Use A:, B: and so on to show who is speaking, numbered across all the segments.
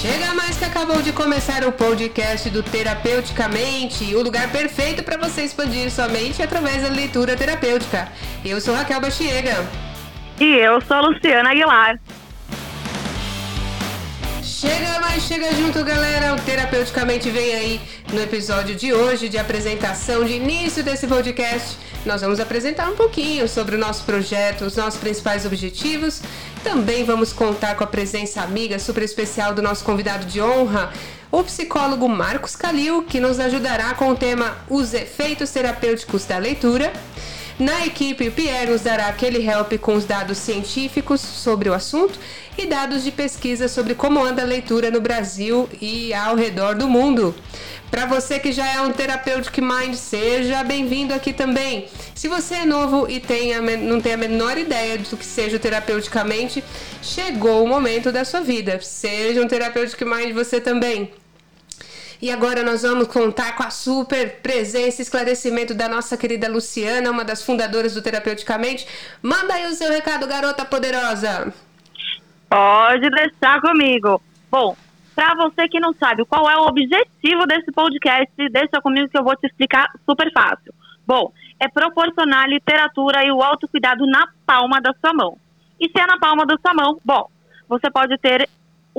A: Chega mais que acabou de começar o podcast do Terapeuticamente, o lugar perfeito para você expandir sua mente através da leitura terapêutica. Eu sou Raquel Bachiega.
B: E eu sou a Luciana Aguilar.
A: Chega mais, chega junto, galera. O Terapeuticamente vem aí no episódio de hoje de apresentação de início desse podcast. Nós vamos apresentar um pouquinho sobre o nosso projeto, os nossos principais objetivos. Também vamos contar com a presença amiga super especial do nosso convidado de honra, o psicólogo Marcos Calil, que nos ajudará com o tema Os efeitos terapêuticos da leitura. Na equipe, Pierre nos dará aquele help com os dados científicos sobre o assunto e dados de pesquisa sobre como anda a leitura no Brasil e ao redor do mundo. Para você que já é um Therapeutic Mind, seja bem-vindo aqui também. Se você é novo e tem a, não tem a menor ideia do que seja terapeuticamente, chegou o momento da sua vida. Seja um Therapeutic Mind você também. E agora nós vamos contar com a super presença e esclarecimento da nossa querida Luciana, uma das fundadoras do Terapeuticamente. Manda aí o seu recado, garota poderosa.
B: Pode deixar comigo. Bom, para você que não sabe qual é o objetivo desse podcast, deixa comigo que eu vou te explicar super fácil. Bom, é proporcionar literatura e o autocuidado na palma da sua mão. E se é na palma da sua mão, bom, você pode ter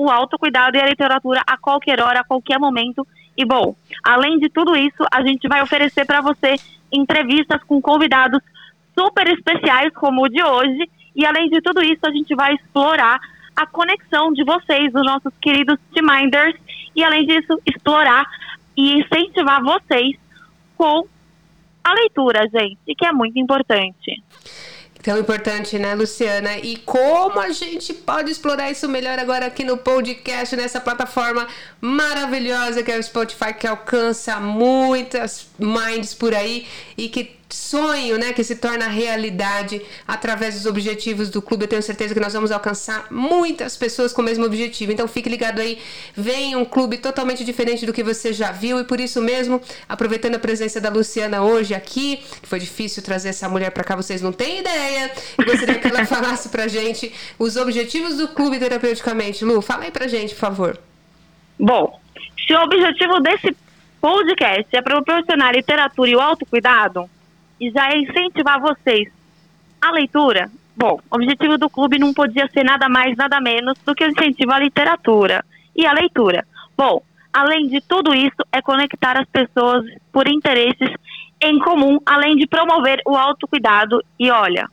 B: o autocuidado e a literatura a qualquer hora, a qualquer momento. E bom, além de tudo isso, a gente vai oferecer para você entrevistas com convidados super especiais como o de hoje. E além de tudo isso, a gente vai explorar a conexão de vocês, os nossos queridos Minders, e além disso, explorar e incentivar vocês com a leitura, gente, que é muito importante.
A: Tão importante, né, Luciana? E como a gente pode explorar isso melhor agora aqui no podcast, nessa plataforma maravilhosa que é o Spotify, que alcança muitas minds por aí e que sonho, né, que se torna realidade através dos objetivos do clube. Eu tenho certeza que nós vamos alcançar muitas pessoas com o mesmo objetivo. Então fique ligado aí, vem um clube totalmente diferente do que você já viu e por isso mesmo, aproveitando a presença da Luciana hoje aqui, que foi difícil trazer essa mulher para cá, vocês não têm ideia. Eu gostaria que ela falasse pra gente os objetivos do clube terapeuticamente. Lu, fala aí pra gente, por favor.
B: Bom, se o objetivo desse podcast é proporcionar literatura e o autocuidado, e já é incentivar vocês a leitura. Bom, o objetivo do clube não podia ser nada mais, nada menos do que o incentivo à literatura e à leitura. Bom, além de tudo isso, é conectar as pessoas por interesses em comum, além de promover o autocuidado e, olha,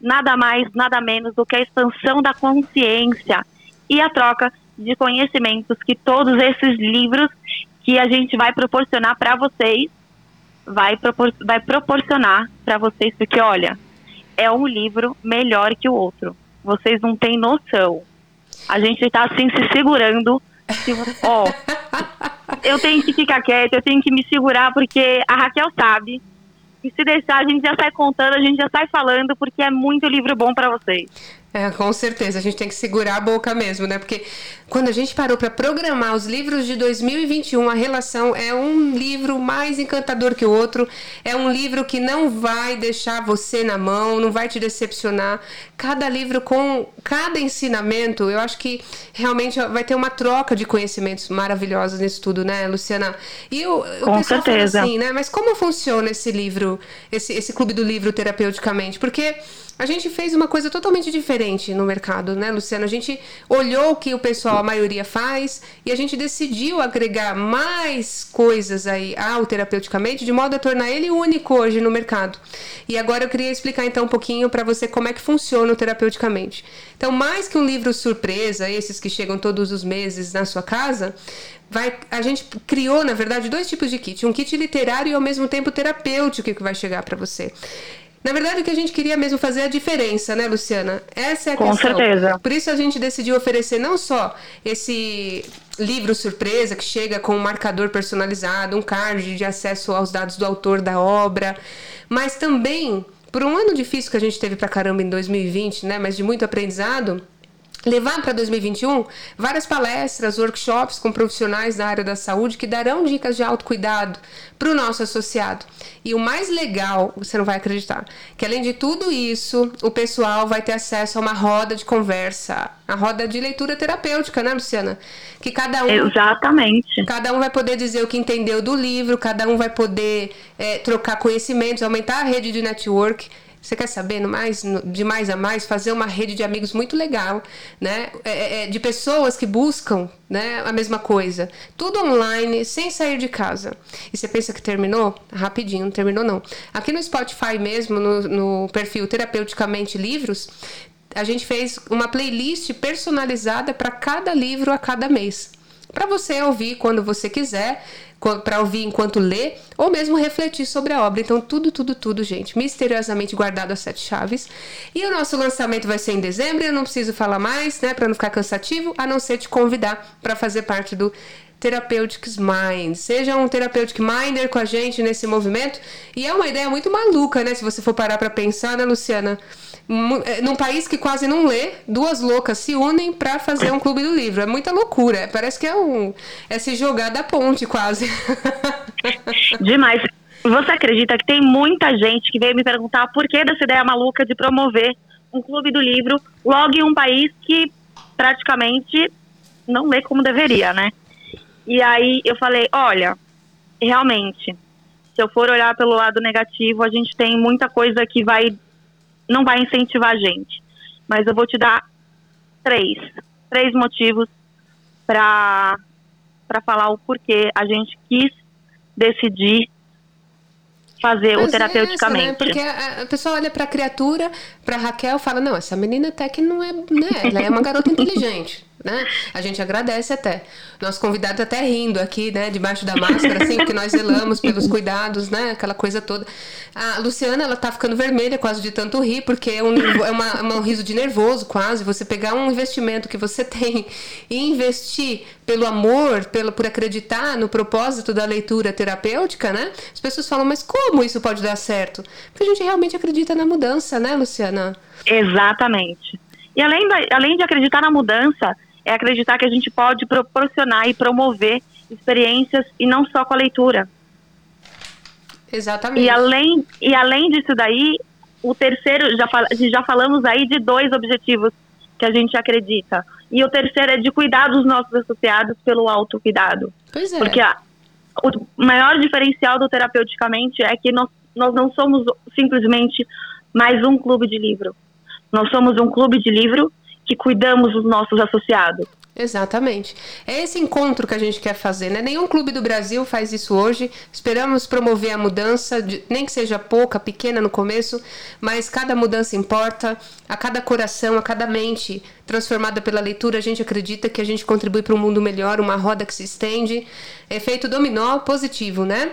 B: nada mais, nada menos do que a expansão da consciência e a troca de conhecimentos que todos esses livros que a gente vai proporcionar para vocês vai, propor vai proporcionar para vocês, porque olha, é um livro melhor que o outro. Vocês não têm noção. A gente está assim se segurando. Ó, oh, eu tenho que ficar quieta, eu tenho que me segurar, porque a Raquel sabe. E se deixar, a gente já sai contando, a gente já sai falando, porque é muito livro bom para vocês.
A: É, com certeza, a gente tem que segurar a boca mesmo, né? Porque quando a gente parou para programar os livros de 2021, a relação é um livro mais encantador que o outro, é um livro que não vai deixar você na mão, não vai te decepcionar. Cada livro com cada ensinamento, eu acho que realmente vai ter uma troca de conhecimentos maravilhosos nisso tudo, né, Luciana? E eu,
B: com certeza.
A: assim, né? Mas como funciona esse livro, esse, esse clube do livro terapeuticamente? Porque a gente fez uma coisa totalmente diferente no mercado, né, Luciano? A gente olhou o que o pessoal, a maioria faz, e a gente decidiu agregar mais coisas aí ao terapeuticamente, de modo a tornar ele único hoje no mercado. E agora eu queria explicar então um pouquinho para você como é que funciona o terapeuticamente. Então, mais que um livro surpresa, esses que chegam todos os meses na sua casa, vai, a gente criou, na verdade, dois tipos de kit. Um kit literário e ao mesmo tempo terapêutico que vai chegar para você. Na verdade, o que a gente queria mesmo fazer é a diferença, né, Luciana? Essa é a
B: Com
A: questão.
B: certeza.
A: Por isso a gente decidiu oferecer não só esse livro surpresa que chega com um marcador personalizado, um card de acesso aos dados do autor da obra, mas também por um ano difícil que a gente teve pra caramba em 2020, né, mas de muito aprendizado, levar para 2021 várias palestras, workshops com profissionais da área da saúde que darão dicas de autocuidado para o nosso associado. E o mais legal, você não vai acreditar, que além de tudo isso, o pessoal vai ter acesso a uma roda de conversa, a roda de leitura terapêutica, né, Luciana? Que cada um.
B: Exatamente.
A: Cada um vai poder dizer o que entendeu do livro, cada um vai poder é, trocar conhecimentos, aumentar a rede de network. Você quer saber no mais, no, de mais a mais, fazer uma rede de amigos muito legal, né? É, é, é, de pessoas que buscam né, a mesma coisa. Tudo online, sem sair de casa. E você pensa que terminou? Rapidinho, não terminou não. Aqui no Spotify mesmo, no, no perfil Terapeuticamente Livros, a gente fez uma playlist personalizada para cada livro a cada mês. Para você ouvir quando você quiser para ouvir enquanto lê, ou mesmo refletir sobre a obra. Então, tudo, tudo, tudo, gente, misteriosamente guardado as sete chaves. E o nosso lançamento vai ser em dezembro, eu não preciso falar mais, né, para não ficar cansativo, a não ser te convidar para fazer parte do Therapeutics Mind. Seja um Therapeutic Minder com a gente nesse movimento. E é uma ideia muito maluca, né? Se você for parar para pensar, né, Luciana? É, num país que quase não lê, duas loucas se unem para fazer um clube do livro. É muita loucura. Parece que é um é se jogar da ponte quase.
B: Demais. Você acredita que tem muita gente que veio me perguntar por que dessa ideia maluca de promover um clube do livro logo em um país que praticamente não lê como deveria, né? E aí eu falei, olha, realmente, se eu for olhar pelo lado negativo, a gente tem muita coisa que vai não vai incentivar a gente. Mas eu vou te dar três, três motivos para para falar o porquê a gente quis decidir fazer Mas o terapeuticamente. É essa,
A: né? Porque a, a, pessoa olha para a criatura, para Raquel, fala: "Não, essa menina até que não é, né? Ela é uma garota inteligente" né? A gente agradece até. Nosso convidado tá até rindo aqui, né? Debaixo da máscara, assim, porque nós zelamos pelos cuidados, né? Aquela coisa toda. A Luciana, ela tá ficando vermelha quase de tanto rir, porque é um, é uma, é um riso de nervoso quase. Você pegar um investimento que você tem e investir pelo amor, pelo, por acreditar no propósito da leitura terapêutica, né? As pessoas falam, mas como isso pode dar certo? Porque a gente realmente acredita na mudança, né, Luciana?
B: Exatamente. E além, da, além de acreditar na mudança, é acreditar que a gente pode proporcionar e promover experiências e não só com a leitura.
A: Exatamente.
B: E além, e além disso daí, o terceiro, já, fal, já falamos aí de dois objetivos que a gente acredita. E o terceiro é de cuidar dos nossos associados pelo autocuidado.
A: Pois é.
B: Porque a, o maior diferencial do terapeuticamente é que nós, nós não somos simplesmente mais um clube de livro. Nós somos um clube de livro que cuidamos dos nossos associados.
A: Exatamente. É esse encontro que a gente quer fazer, né? Nenhum clube do Brasil faz isso hoje. Esperamos promover a mudança, de, nem que seja pouca, pequena no começo, mas cada mudança importa. A cada coração, a cada mente transformada pela leitura, a gente acredita que a gente contribui para um mundo melhor, uma roda que se estende. Efeito dominó positivo, né?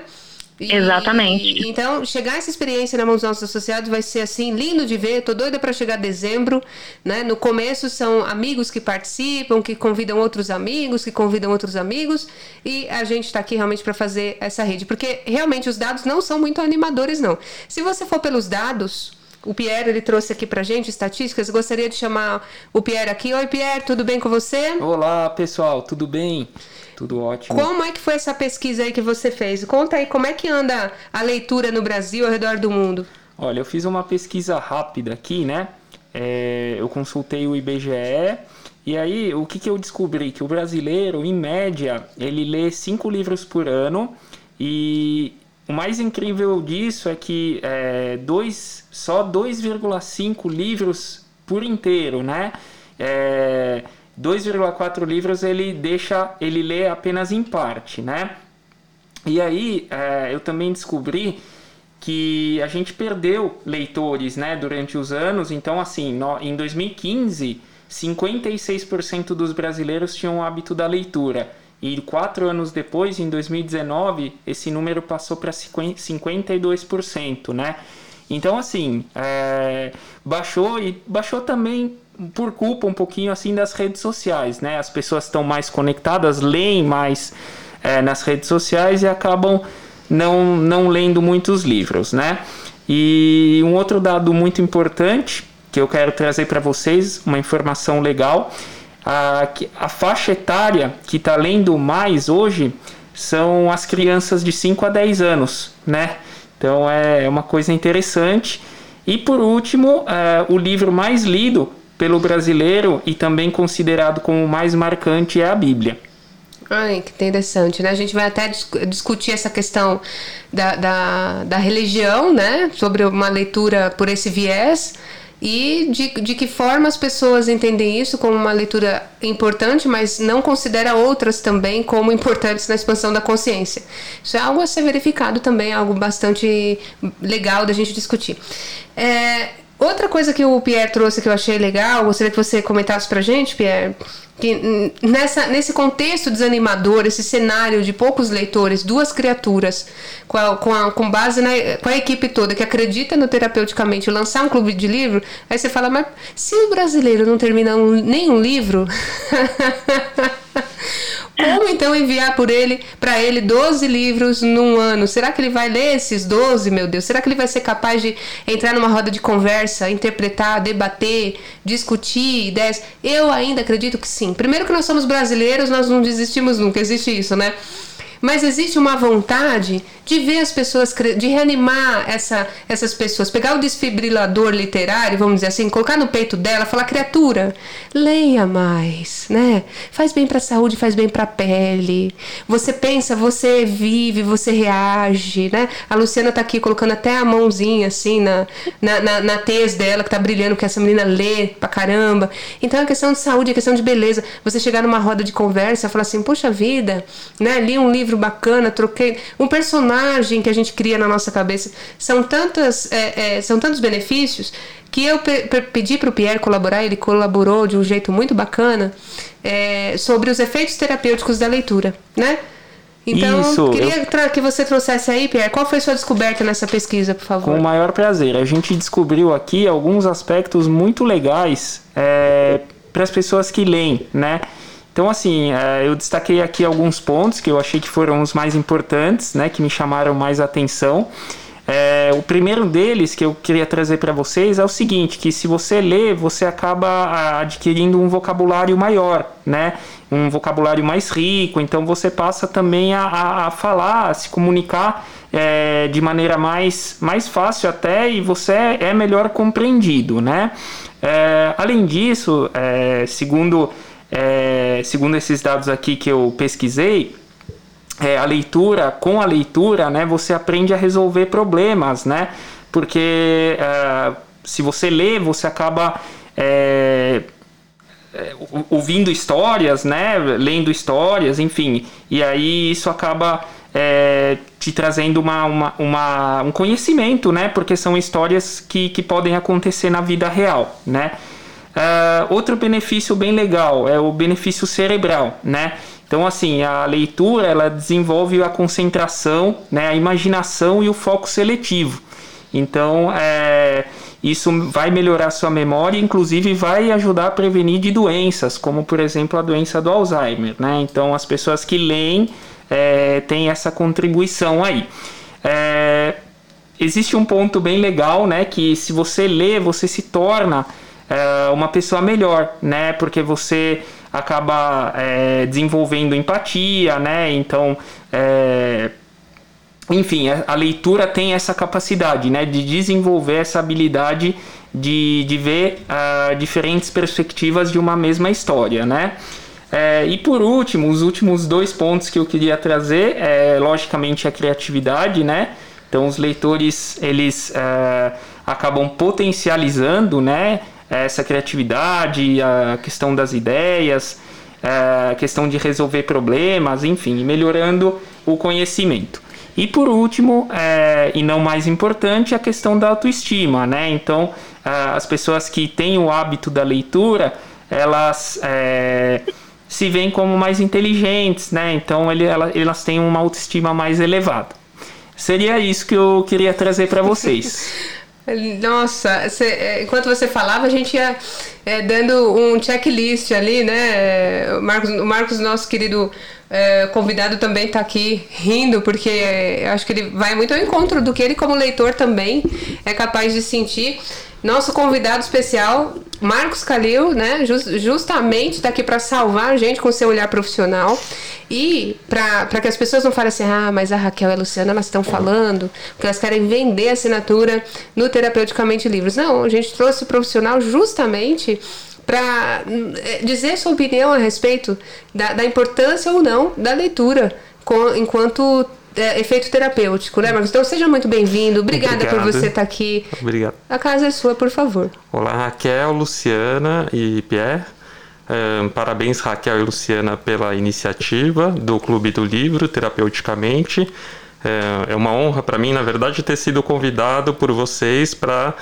B: E, Exatamente.
A: então, chegar essa experiência na mão dos nossos associados vai ser assim, lindo de ver. Tô doida para chegar dezembro, né? No começo são amigos que participam, que convidam outros amigos, que convidam outros amigos, e a gente está aqui realmente para fazer essa rede, porque realmente os dados não são muito animadores não. Se você for pelos dados, o Pierre ele trouxe aqui pra gente estatísticas. Gostaria de chamar o Pierre aqui. Oi, Pierre, tudo bem com você?
C: Olá, pessoal, tudo bem? Tudo ótimo.
A: Como é que foi essa pesquisa aí que você fez? Conta aí como é que anda a leitura no Brasil ao redor do mundo.
C: Olha, eu fiz uma pesquisa rápida aqui, né? É, eu consultei o IBGE e aí o que, que eu descobri? Que o brasileiro, em média, ele lê cinco livros por ano e o mais incrível disso é que é, dois, só 2,5 livros por inteiro, né? É, 2,4 livros ele deixa, ele lê apenas em parte, né? E aí é, eu também descobri que a gente perdeu leitores, né, durante os anos. Então, assim, no, em 2015, 56% dos brasileiros tinham o hábito da leitura. E quatro anos depois, em 2019, esse número passou para 52%, né? Então, assim, é, baixou e baixou também por culpa um pouquinho assim das redes sociais, né? As pessoas estão mais conectadas, leem mais é, nas redes sociais e acabam não, não lendo muitos livros, né? E um outro dado muito importante que eu quero trazer para vocês uma informação legal. A, a faixa etária que está lendo mais hoje são as crianças de 5 a 10 anos, né? Então é uma coisa interessante. E por último, é, o livro mais lido pelo brasileiro e também considerado como o mais marcante é a Bíblia.
A: Ai, que interessante, né? A gente vai até discutir essa questão da, da, da religião, né? Sobre uma leitura por esse viés e de, de que forma as pessoas entendem isso como uma leitura importante, mas não considera outras também como importantes na expansão da consciência. Isso é algo a ser verificado também, algo bastante legal da gente discutir. É, outra coisa que o Pierre trouxe que eu achei legal, gostaria que você comentasse pra gente, Pierre, que nessa, nesse contexto desanimador, esse cenário de poucos leitores, duas criaturas, com, a, com, a, com base na com a equipe toda que acredita no terapeuticamente lançar um clube de livro, aí você fala, mas se o brasileiro não termina um, nenhum livro, Como então enviar por ele para ele 12 livros num ano? Será que ele vai ler esses 12, meu Deus? Será que ele vai ser capaz de entrar numa roda de conversa, interpretar, debater, discutir ideias? Eu ainda acredito que sim. Primeiro que nós somos brasileiros, nós não desistimos nunca, existe isso, né? Mas existe uma vontade de ver as pessoas, de reanimar essa, essas pessoas, pegar o desfibrilador literário, vamos dizer assim, colocar no peito dela, falar criatura, leia mais, né? Faz bem para a saúde, faz bem para a pele. Você pensa, você vive, você reage, né? A Luciana tá aqui colocando até a mãozinha assim na na, na, na tez dela que tá brilhando, que essa menina lê pra caramba. Então é questão de saúde, é questão de beleza. Você chegar numa roda de conversa, falar assim, poxa vida, né? Li um livro bacana, troquei um personagem imagem que a gente cria na nossa cabeça. São, tantas, é, é, são tantos benefícios que eu pe pedi para o Pierre colaborar, ele colaborou de um jeito muito bacana é, sobre os efeitos terapêuticos da leitura, né? Então, Isso, queria eu... que você trouxesse aí, Pierre, qual foi sua descoberta nessa pesquisa, por favor?
C: Com o maior prazer. A gente descobriu aqui alguns aspectos muito legais é, para as pessoas que leem, né? Então, assim, é, eu destaquei aqui alguns pontos que eu achei que foram os mais importantes, né, que me chamaram mais atenção. É, o primeiro deles que eu queria trazer para vocês é o seguinte, que se você lê, você acaba adquirindo um vocabulário maior, né? Um vocabulário mais rico, então você passa também a, a, a falar, a se comunicar é, de maneira mais, mais fácil até e você é melhor compreendido, né? É, além disso, é, segundo é, segundo esses dados aqui que eu pesquisei, é, a leitura, com a leitura, né, você aprende a resolver problemas, né? Porque é, se você lê, você acaba é, é ouvindo histórias, né, lendo histórias, enfim, e aí isso acaba é, te trazendo uma, uma, uma, um conhecimento, né, porque são histórias que, que podem acontecer na vida real, né. Uh, outro benefício bem legal é o benefício cerebral, né? Então, assim, a leitura ela desenvolve a concentração, né, a imaginação e o foco seletivo. Então, é, isso vai melhorar sua memória, inclusive vai ajudar a prevenir de doenças, como por exemplo a doença do Alzheimer. Né? Então, as pessoas que leem é, têm essa contribuição aí. É, existe um ponto bem legal, né, que se você lê, você se torna é, uma pessoa melhor, né? Porque você acaba é, desenvolvendo empatia, né? Então, é, enfim, a, a, leitura tem essa capacidade, né? De desenvolver essa habilidade de, de ver uh, diferentes perspectivas de uma mesma história, né? É, e por último, os últimos dois pontos que eu queria trazer é, logicamente, a criatividade, né? Então, os leitores, eles uh, acabam potencializando, né? Essa criatividade, a questão das ideias, a questão de resolver problemas, enfim, melhorando o conhecimento. E por último, é, e não mais importante, a questão da autoestima, né? Então, as pessoas que têm o hábito da leitura, elas é, se veem como mais inteligentes, né? Então, ele, elas têm uma autoestima mais elevada. Seria isso que eu queria trazer para vocês.
A: Nossa, cê, é, enquanto você falava, a gente ia é, dando um checklist ali, né? O Marcos, o Marcos, nosso querido É, convidado também está aqui rindo, porque eu acho que ele vai muito ao encontro do que ele, como leitor, também é capaz de sentir. Nosso convidado especial, Marcos Calil, né, just, justamente está aqui para salvar a gente com seu olhar profissional e para que as pessoas não falem assim, ah, mas a Raquel e a Luciana elas estão falando que elas querem vender assinatura no Terapeuticamente Livros. Não, a gente trouxe o profissional justamente para eh, dizer sua opinião a respeito da, da importância ou não da leitura com, enquanto é, efeito terapêutico, né, Marcos? Então seja muito bem-vindo. Obrigada Obrigado. por você estar aqui.
C: Obrigado.
A: A casa é sua, por favor.
D: Olá, Raquel, Luciana e Pierre. Um, parabéns, Raquel e Luciana, pela iniciativa do Clube do Livro, terapeuticamente. É uma honra para mim, na verdade, ter sido convidado por vocês para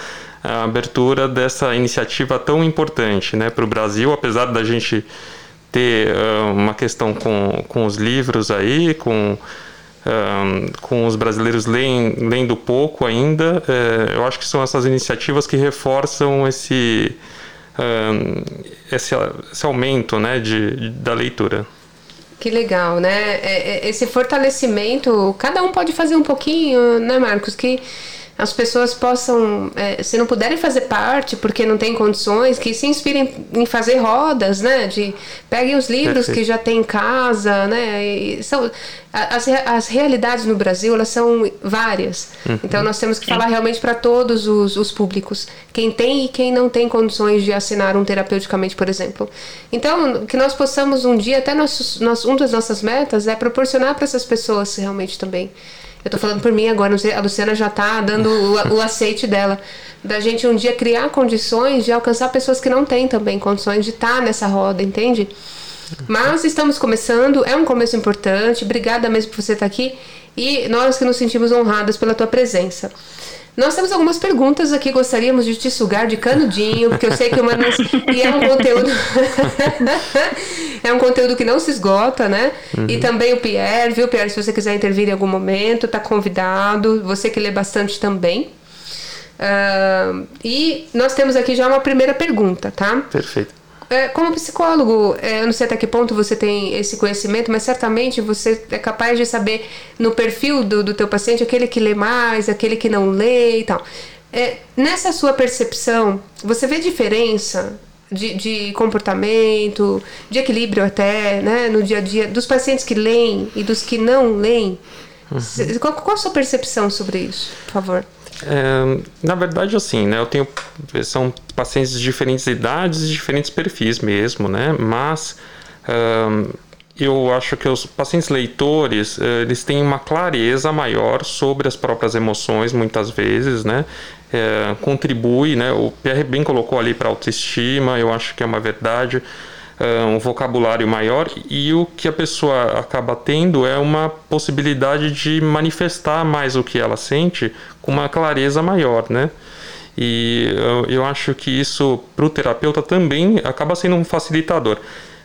D: a abertura dessa iniciativa tão importante né, para o Brasil, apesar da gente ter uh, uma questão com, com os livros aí, com, uh, com os brasileiros leem, lendo pouco ainda, uh, eu acho que são essas iniciativas que reforçam esse, esse, esse, aumento né, de, de, da leitura.
A: Que legal, né? É, é, esse fortalecimento, cada um pode fazer um pouquinho, né, Marcos? Que as pessoas possam, é, se não puderem fazer parte porque não tem condições, que se inspirem em fazer rodas, né? De peguem os livros Perfeito. que já tem em casa, né? E são as, as realidades no Brasil elas são várias. Uhum. Então nós temos que falar realmente para todos os, os públicos, quem tem e quem não tem condições de assinar um terapeuticamente, por exemplo. Então que nós possamos um dia até nossos, nós, um das nossas metas é proporcionar para essas pessoas realmente também eu tô falando por mim agora, a Luciana já tá dando o, o aceite dela. Da gente um dia criar condições de alcançar pessoas que não têm também condições de estar tá nessa roda, entende? Mas estamos começando, é um começo importante. Obrigada mesmo por você estar aqui. E nós que nos sentimos honradas pela tua presença. Nós temos algumas perguntas aqui, gostaríamos de te sugar de canudinho, porque eu sei que uma das... E é um conteúdo... é um conteúdo que não se esgota, né? Uhum. E também o Pierre, viu, Pierre? Se você quiser intervir em algum momento, tá convidado. Você que lê bastante também. Uh, e nós temos aqui já uma primeira pergunta, tá?
D: Perfeito.
A: É, como psicólogo, é, eu não sei até que ponto você tem esse conhecimento, mas certamente você é capaz de saber no perfil do, do teu paciente aquele que lê mais, aquele que não lê e tal. É, nessa sua percepção, você vê diferença de, de, comportamento, de equilíbrio até, né, no dia a dia, dos pacientes que leem e dos que não leem? Uhum. Qual, qual a sua percepção sobre isso, por favor?
D: É, na verdade, assim, né? Eu tenho são pacientes de diferentes idades e diferentes perfis mesmo, né? Mas um, eu acho que os pacientes leitores eles têm uma clareza maior sobre as próprias emoções, muitas vezes, né? É, contribui, né? O Pierre bem colocou ali para autoestima. Eu acho que é uma verdade um vocabulário maior e o que a pessoa acaba tendo é uma possibilidade de manifestar mais o que ela sente com uma clareza maior, né? E eu acho que isso para o terapeuta também acaba sendo um facilitador.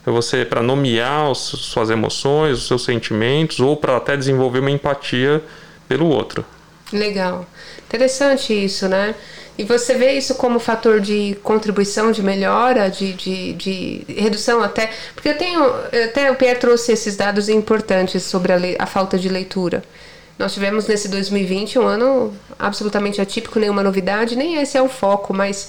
D: Você para nomear os, suas emoções, os seus sentimentos ou para até desenvolver uma empatia pelo outro.
A: Legal. Interessante isso, né? E você vê isso como fator de contribuição, de melhora, de, de, de redução até. Porque eu tenho. Até o Pierre trouxe esses dados importantes sobre a, a falta de leitura. Nós tivemos nesse 2020 um ano absolutamente atípico, nenhuma novidade, nem esse é o foco, mas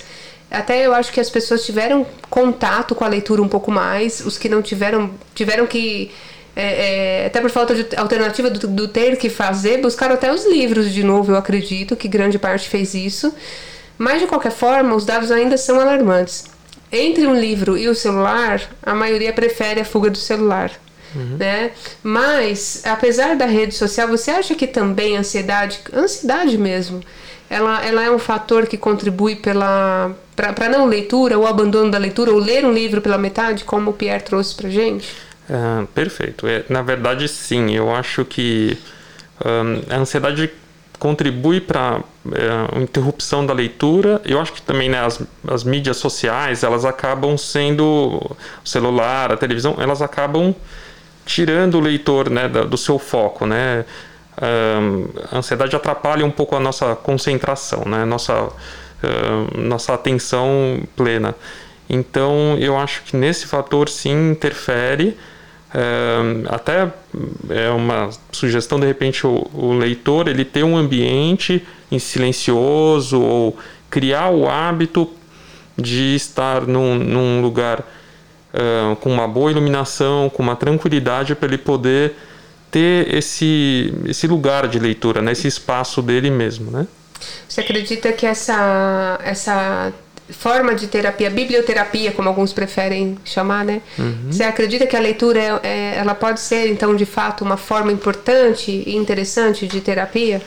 A: até eu acho que as pessoas tiveram contato com a leitura um pouco mais, os que não tiveram, tiveram que. É, é, até por falta de alternativa do, do ter que fazer, buscaram até os livros de novo, eu acredito que grande parte fez isso. Mas de qualquer forma, os dados ainda são alarmantes. Entre um livro e o celular, a maioria prefere a fuga do celular. Uhum. Né? Mas, apesar da rede social, você acha que também a ansiedade, ansiedade mesmo, ela, ela é um fator que contribui pela para não leitura, ou abandono da leitura, ou ler um livro pela metade, como o Pierre trouxe para gente?
D: Uh, perfeito. É, na verdade, sim. Eu acho que um, a ansiedade contribui para é, interrupção da leitura. Eu acho que também né, as, as mídias sociais elas acabam sendo o celular, a televisão, elas acabam tirando o leitor né, do seu foco, né? a ansiedade atrapalha um pouco a nossa concentração, né? Nossa nossa atenção plena. Então eu acho que nesse fator sim interfere é, até é uma sugestão de repente o, o, leitor ele ter um ambiente em silencioso ou criar o hábito de estar num, num lugar uh, com uma boa iluminação, com uma tranquilidade para ele poder ter esse, esse lugar de leitura, né? esse espaço dele mesmo. Né?
A: Você acredita que essa, essa forma de terapia, biblioterapia, como alguns preferem chamar, né? Uhum. Você acredita que a leitura é, é, ela pode ser, então, de fato, uma forma importante e interessante de terapia?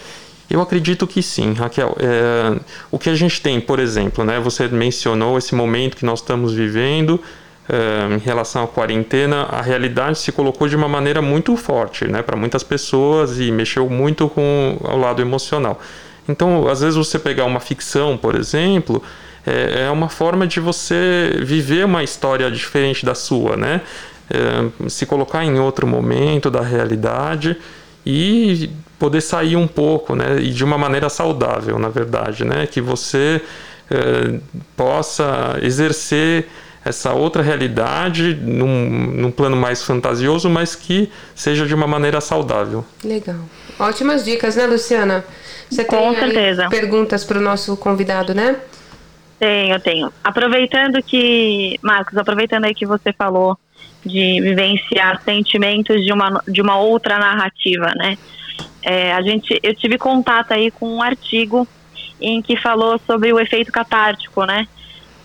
D: Eu acredito que sim, Raquel. É, o que a gente tem, por exemplo, né? Você mencionou esse momento que nós estamos vivendo uh, em relação à quarentena, a realidade se colocou de uma maneira muito forte né, para muitas pessoas e mexeu muito com o lado emocional. Então, às vezes, você pegar uma ficção, por exemplo, é, é uma forma de você viver uma história diferente da sua, né? É, se colocar em outro momento da realidade e poder sair um pouco, né? E de uma maneira saudável, na verdade, né? Que você é, possa exercer essa outra realidade num, num plano mais fantasioso, mas que seja de uma maneira saudável.
A: Legal. Ótimas dicas, né, Luciana?
B: Você Com tem certeza.
A: perguntas para o nosso convidado, né?
B: Tenho, tenho. Aproveitando que, Marcos, aproveitando aí que você falou de vivenciar sentimentos de uma, de uma outra narrativa, né? É, a gente, eu tive contato aí com um artigo em que falou sobre o efeito catártico, né?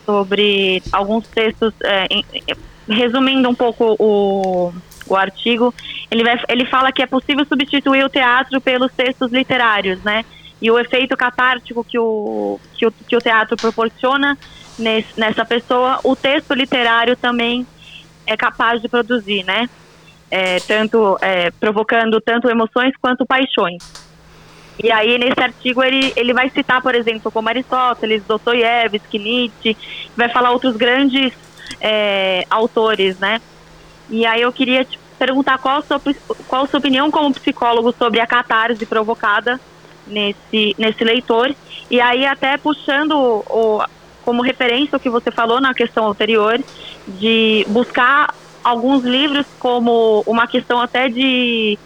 B: sobre alguns textos, é, em, resumindo um pouco o, o artigo, ele, vai, ele fala que é possível substituir o teatro pelos textos literários, né? E o efeito catártico que o, que o, que o teatro proporciona nesse, nessa pessoa, o texto literário também é capaz de produzir, né? É, tanto é, provocando tanto emoções quanto paixões. E aí, nesse artigo, ele, ele vai citar, por exemplo, como Aristóteles, Dostoiévski, Nietzsche, vai falar outros grandes é, autores, né? E aí eu queria te perguntar qual a, sua, qual a sua opinião como psicólogo sobre a catarse provocada nesse, nesse leitor. E aí, até puxando o, como referência o que você falou na questão anterior, de buscar alguns livros como uma questão até de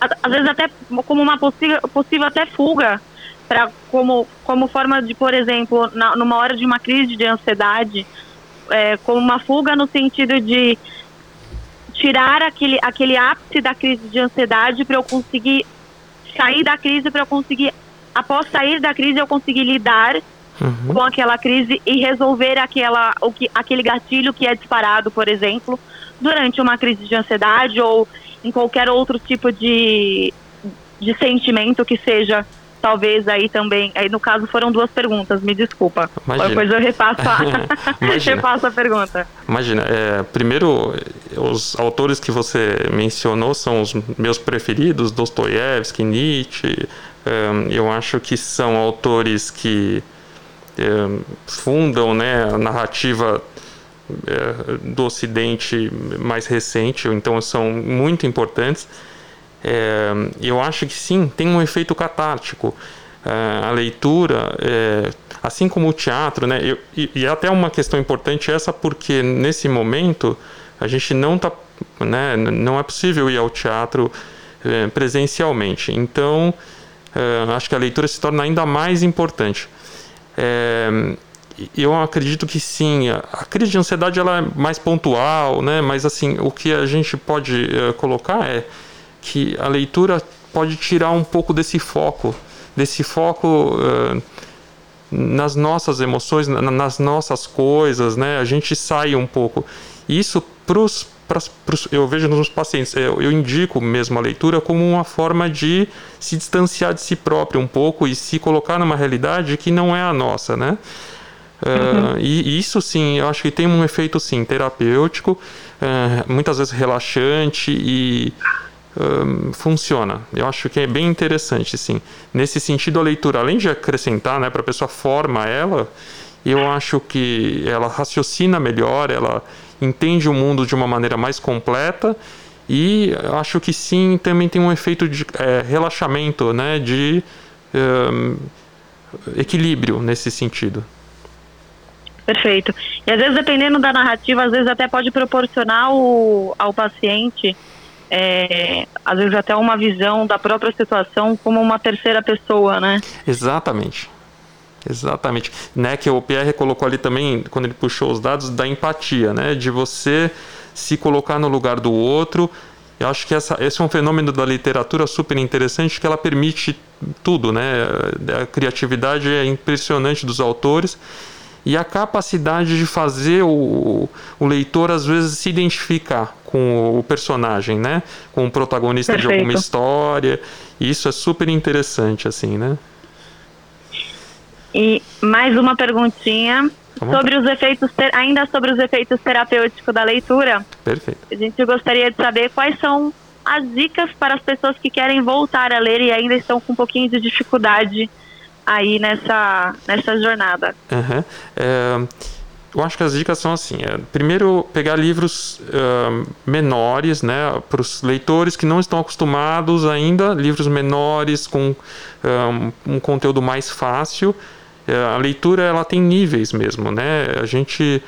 B: às vezes até como uma possível, possível até fuga para como como forma de por exemplo na, numa hora de uma crise de ansiedade é, como uma fuga no sentido de tirar aquele aquele ápice da crise de ansiedade para eu conseguir sair da crise para eu conseguir após sair da crise eu conseguir lidar uhum. com aquela crise e resolver aquela o que aquele gatilho que é disparado por exemplo durante uma crise de ansiedade ou em qualquer outro tipo de, de sentimento que seja talvez aí também. Aí no caso foram duas perguntas, me desculpa. Imagina. Depois eu repasso a, repasso a pergunta.
D: Imagina, é, primeiro, os autores que você mencionou são os meus preferidos, Dostoiévski, Nietzsche. Eu acho que são autores que fundam né, a narrativa é, do Ocidente mais recente, então são muito importantes. É, eu acho que sim, tem um efeito catártico. É, a leitura, é, assim como o teatro, né, eu, e, e, até uma questão importante essa, porque nesse momento a gente não está, né, não é possível ir ao teatro é, presencialmente. Então, é, acho que a leitura se torna ainda mais importante. É, eu acredito que sim. A crise de ansiedade ela é mais pontual, né? Mas assim, o que a gente pode colocar é que a leitura pode tirar um pouco desse foco, desse foco uh, nas nossas emoções, nas nossas coisas, né? A gente sai um pouco. Isso pros, pros, pros eu vejo nos pacientes, eu, eu indico mesmo a leitura como uma forma de se distanciar de si próprio um pouco e se colocar numa realidade que não é a nossa, né? Uh, e isso sim, eu acho que tem um efeito sim terapêutico, uh, muitas vezes relaxante e uh, funciona. Eu acho que é bem interessante sim. Nesse sentido, a leitura, além de acrescentar, né, para a pessoa forma ela, eu acho que ela raciocina melhor, ela entende o mundo de uma maneira mais completa e acho que sim também tem um efeito de é, relaxamento, né, de equilíbrio nesse sentido.
B: Perfeito. E às vezes, dependendo da narrativa, às vezes até pode proporcionar o, ao paciente, é, às vezes até uma visão da própria situação como uma terceira pessoa, né?
D: Exatamente. Exatamente. Né, que o Pierre colocou ali também, quando ele puxou os dados, da empatia, né? De você se colocar no lugar do outro. Eu acho que essa, esse é um fenômeno da literatura super interessante, que ela permite tudo, né? A criatividade é impressionante dos autores e a capacidade de fazer o, o leitor às vezes se identificar com o personagem, né? Com o protagonista Perfeito. de alguma história. Isso é super interessante, assim, né?
B: E mais uma perguntinha sobre os efeitos, ainda sobre os efeitos terapêuticos da leitura.
D: Perfeito.
B: A gente gostaria de saber quais são as dicas para as pessoas que querem voltar a ler e ainda estão com um pouquinho de dificuldade aí nessa, nessa jornada.
D: Uhum. É, eu acho que as dicas são assim: é, primeiro, pegar livros uh, menores, né, para os leitores que não estão acostumados ainda, livros menores com um, um conteúdo mais fácil. É, a leitura ela tem níveis mesmo, né? A gente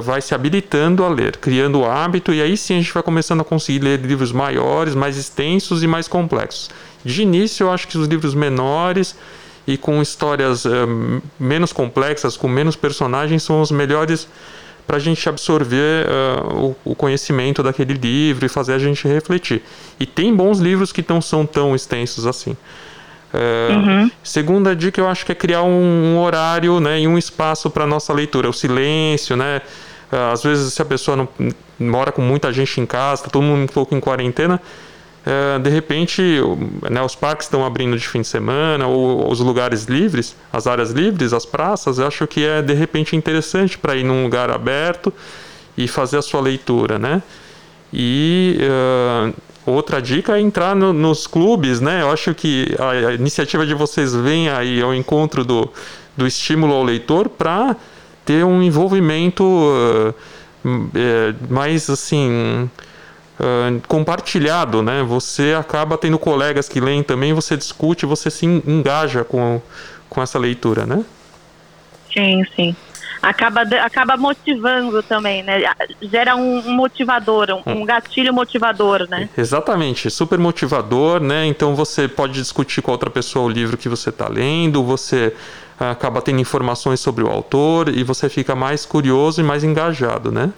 D: vai se habilitando a ler, criando o hábito e aí sim a gente vai começando a conseguir ler livros maiores, mais extensos e mais complexos. De início, eu acho que os livros menores e com histórias uh, menos complexas, com menos personagens, são os melhores para a gente absorver uh, o, o, conhecimento daquele livro e fazer a gente refletir. E tem bons livros que não são tão extensos assim. É, uhum. Segunda dica, eu acho que é criar um, um horário né, e um espaço para nossa leitura. O silêncio, né? Às vezes, se a pessoa não mora com muita gente em casa, tá todo mundo um pouco em quarentena, é, de repente, né, os parques estão abrindo de fim de semana, ou os lugares livres, as áreas livres, as praças, eu acho que é de repente interessante para ir num lugar aberto e fazer a sua leitura, né? E uh, Outra dica é entrar no, nos clubes, né? Eu acho que a, a, iniciativa de vocês vem aí ao encontro do, do estímulo ao leitor para ter um envolvimento uh, é, mais assim uh, compartilhado, né? Você acaba tendo colegas que leem também, você discute, você se engaja com, com essa leitura, né?
B: Sim, sim acaba, acaba motivando também, né? Gera um, motivador, um, um, gatilho motivador, né?
D: Exatamente, super motivador, né? Então você pode discutir com outra pessoa o livro que você está lendo, você acaba tendo informações sobre o autor e você fica mais curioso e mais engajado, né?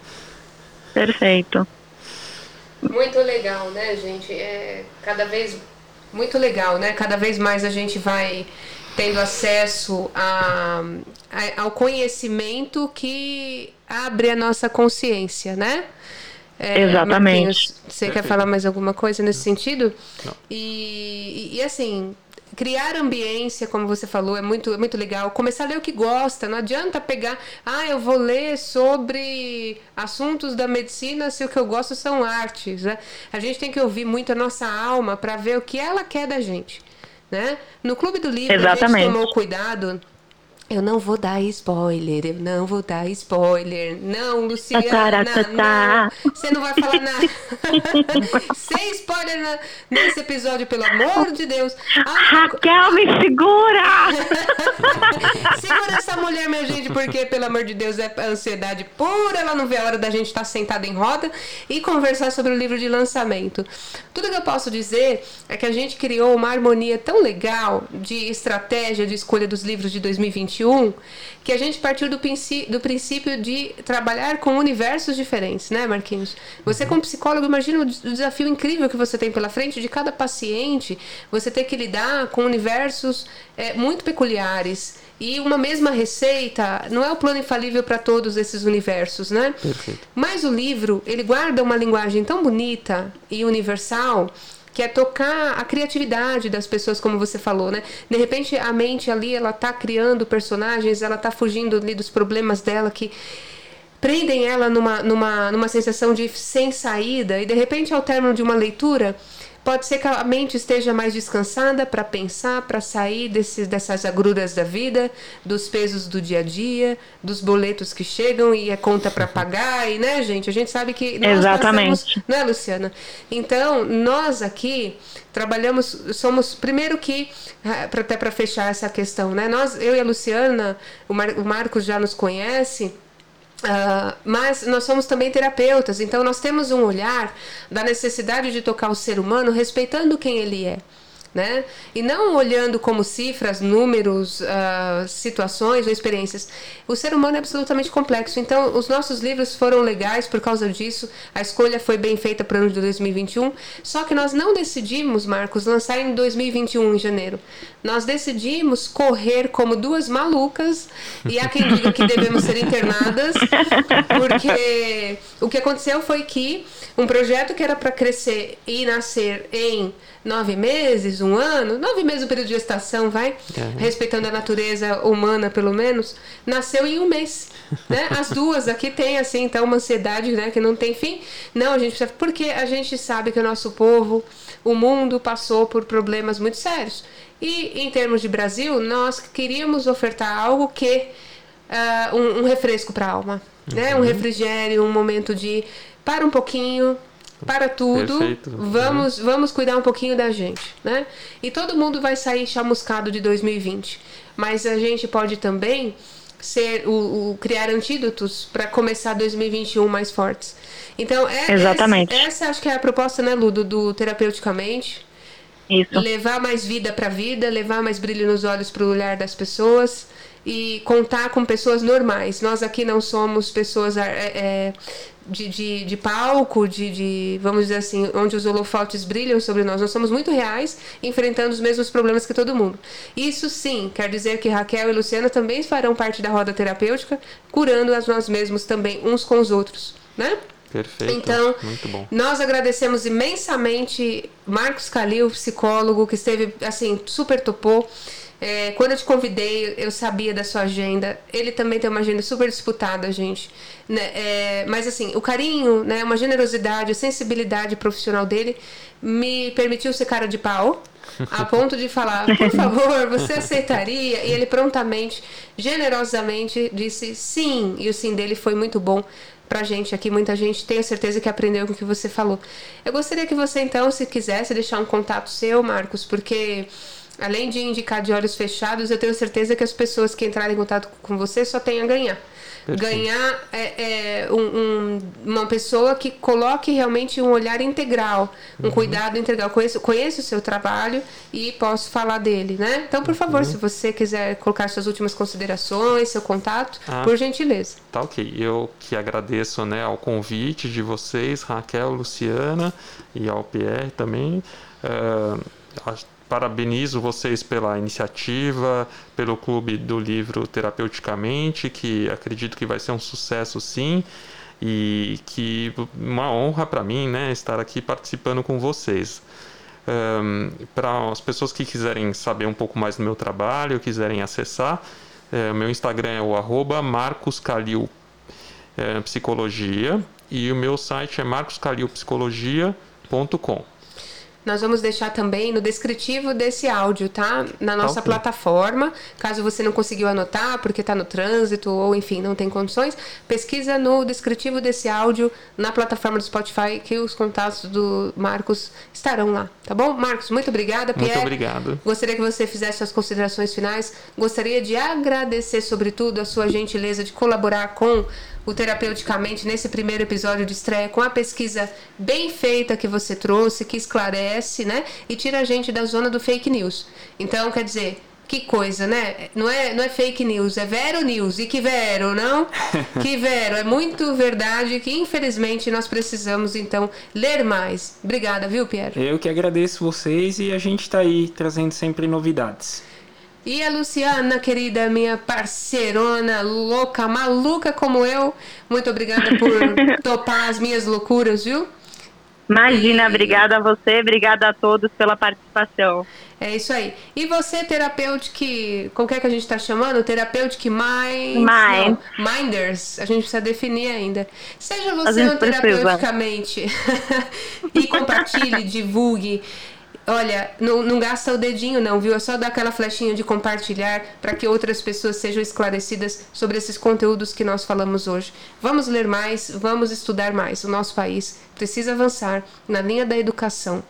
B: Perfeito.
A: Muito legal, né, gente? É cada vez muito legal, né? Cada vez mais a gente vai tendo acesso a, a, ao conhecimento que abre a nossa consciência, né?
B: É, Exatamente. Marquinhos,
A: você Perfeito. quer falar mais alguma coisa nesse sentido? Não. E, e, e, assim, criar ambiência, como você falou, é muito, é muito legal. Começar a ler o que gosta. Não adianta pegar, ah, eu vou ler sobre assuntos da medicina se o que eu gosto são artes. Né? A gente tem que ouvir muito a nossa alma para ver o que ela quer da gente. Né? No Clube do Livro, Exatamente. a gente tomou cuidado eu não vou dar spoiler, eu não vou dar spoiler. Não, Luciana, não, você não vai falar nada. Sem spoiler na, nesse episódio, pelo amor de Deus.
B: Ah, Raquel, me segura!
A: segura essa mulher, minha gente, porque, pelo amor de Deus, é ansiedade pura. Ela não vê a hora da gente estar tá sentada em roda e conversar sobre o livro de lançamento. Tudo que eu posso dizer é que a gente criou uma harmonia tão legal de estratégia de escolha dos livros de 2021 2021, que a gente partiu do, princípio, do princípio de trabalhar com universos diferentes, né, Marquinhos? Você, como psicólogo, imagina o desafio incrível que você tem pela frente de cada paciente, você ter que lidar com universos é, muito peculiares. E uma mesma receita não é o plano infalível para todos esses universos, né? Perfeito. Mas o livro, ele guarda uma linguagem tão bonita e universal que é tocar a criatividade das pessoas, como você falou, né? De repente a mente ali, ela tá criando personagens, ela tá fugindo ali dos problemas dela que prendem ela numa, numa, numa sensação de sem saída e de repente ao término de uma leitura Pode ser que a mente esteja mais descansada para pensar, para sair desse, dessas agruras da vida, dos pesos do dia a dia, dos boletos que chegam e é conta para pagar, e né, gente? A gente sabe que
B: nós Exatamente. Passamos,
A: né, Luciana? Então, nós aqui trabalhamos, somos primeiro que ah, até para fechar essa questão, né? Nós, eu e a Luciana, o, Mar, o Marcos já nos conhece Uh, mas nós somos também terapeutas, então nós temos um olhar da necessidade de tocar o ser humano respeitando quem ele é né? E não olhando como cifras, números, uh, situações ou experiências. O ser humano é absolutamente complexo. Então, os nossos livros foram legais por causa disso. A escolha foi bem feita para o ano de 2021. Só que nós não decidimos, Marcos, lançar em 2021, em janeiro. Nós decidimos correr como duas malucas. E há quem diga que devemos ser internadas, porque o que aconteceu foi que um projeto que era para crescer e nascer em nove meses, um ano, nove meses o período de gestação, vai, é. respeitando a natureza humana pelo menos, nasceu em um mês. Né? As duas aqui têm assim, então, uma ansiedade né, que não tem fim. Não, a gente precisa, porque a gente sabe que o nosso povo, o mundo passou por problemas muito sérios. E em termos de Brasil, nós queríamos ofertar algo que uh, um, um, refresco para a alma, né? Um uhum. refrigério, um momento de para um pouquinho, para tudo, Perfeito. vamos vamos cuidar um pouquinho da gente, né? E todo mundo vai sair chamuscado de 2020, mas a gente pode também ser o, o criar antídotos para começar 2021 mais fortes. Então, é,
B: Exatamente.
A: Essa, essa, acho que é a proposta, né, Ludo, do terapeuticamente.
B: Isso.
A: Levar mais vida para a vida, levar mais brilho nos olhos para o olhar das pessoas e contar com pessoas normais. Nós aqui não somos pessoas é, é, de, de, de, palco, de, de, vamos dizer assim, onde os holofotes brilham sobre nós. Nós somos muito reais, enfrentando os mesmos problemas que todo mundo. Isso sim quer dizer que Raquel e Luciana também farão parte da roda terapêutica, curando as nós mesmos também, uns com os outros, né?
D: Perfeito.
A: Então,
D: muito bom.
A: nós agradecemos imensamente Marcos Calil, psicólogo, que esteve assim, super topou. É, quando eu te convidei, eu sabia da sua agenda. Ele também tem uma agenda super disputada, gente. Né? É, mas assim, o carinho, né, uma generosidade, a sensibilidade profissional dele me permitiu ser cara de pau. A ponto de falar, por favor, você aceitaria? E ele prontamente, generosamente, disse sim. E o sim dele foi muito bom pra gente aqui. Muita gente tenho certeza que aprendeu com o que você falou. Eu gostaria que você, então, se quisesse, deixar um contato seu, Marcos, porque além de indicar de olhos fechados, eu tenho certeza que as pessoas que entrarem em contato com você só têm a ganhar. Perfeito. Ganhar é, é um, um, uma pessoa que coloque realmente um olhar integral, um uhum. cuidado integral. Conheço, conheço o seu trabalho e posso falar dele, né? Então, por favor, uhum. se você quiser colocar suas últimas considerações, seu contato, ah, por gentileza.
D: Tá ok. Eu que agradeço né, ao convite de vocês, Raquel, Luciana e ao Pierre também. Uh, parabenizo vocês pela iniciativa, pelo Clube do Livro Terapeuticamente, que acredito que vai ser um sucesso sim. E que uma honra para mim né, estar aqui participando com vocês. Um, para as pessoas que quiserem saber um pouco mais do meu trabalho, quiserem acessar, é, meu Instagram é o arroba marcoscalil é, psicologia e o meu site é marcoscalilpsicologia.com.
A: Nós vamos deixar também no descritivo desse áudio, tá? Na nossa okay. plataforma. Caso você não conseguiu anotar porque está no trânsito ou enfim, não tem condições, pesquisa no descritivo desse áudio na plataforma do Spotify que os contatos do Marcos estarão lá, tá bom? Marcos, muito obrigada, Pierre.
D: Muito obrigado.
A: Gostaria que você fizesse suas considerações finais. Gostaria de agradecer sobretudo a sua gentileza de colaborar com o Terapeuticamente nesse primeiro episódio de estreia com a pesquisa bem feita que você trouxe, que esclarece, né? E tira a gente da zona do fake news. Então, quer dizer, que coisa, né? Não é, não é fake news, é vero news. E que vero, não? que vero. É muito verdade que, infelizmente, nós precisamos, então, ler mais. Obrigada, viu, Pierre?
C: Eu que agradeço vocês e a gente está aí trazendo sempre novidades.
A: E a Luciana, querida, minha parceirona, louca, maluca como eu, muito obrigada por topar as minhas loucuras, viu?
B: Imagina, obrigada a você, obrigada a todos pela participação.
A: É isso aí. E você, terapeutic, como que é que a gente está chamando? Minds?
B: Mind.
A: Não, minders. A gente precisa definir ainda. Seja você um terapeuticamente e compartilhe, divulgue. Olha, não, não gasta o dedinho não, viu? É só dar aquela flechinha de compartilhar para que outras pessoas sejam esclarecidas sobre esses conteúdos que nós falamos hoje. Vamos ler mais, vamos estudar mais. O nosso país precisa avançar na linha da educação.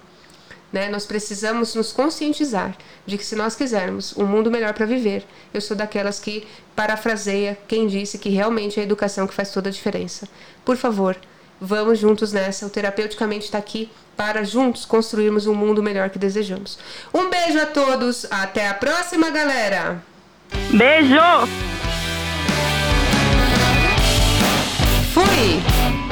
A: Né? Nós precisamos nos conscientizar de que se nós quisermos um mundo melhor para viver, eu sou daquelas que parafraseia quem disse que realmente é a educação que faz toda a diferença. Por favor, vamos juntos nessa. O terapeuticamente está aqui para juntos construirmos um mundo melhor que desejamos. Um beijo a todos, até a próxima, galera.
B: Beijo.
A: Fui.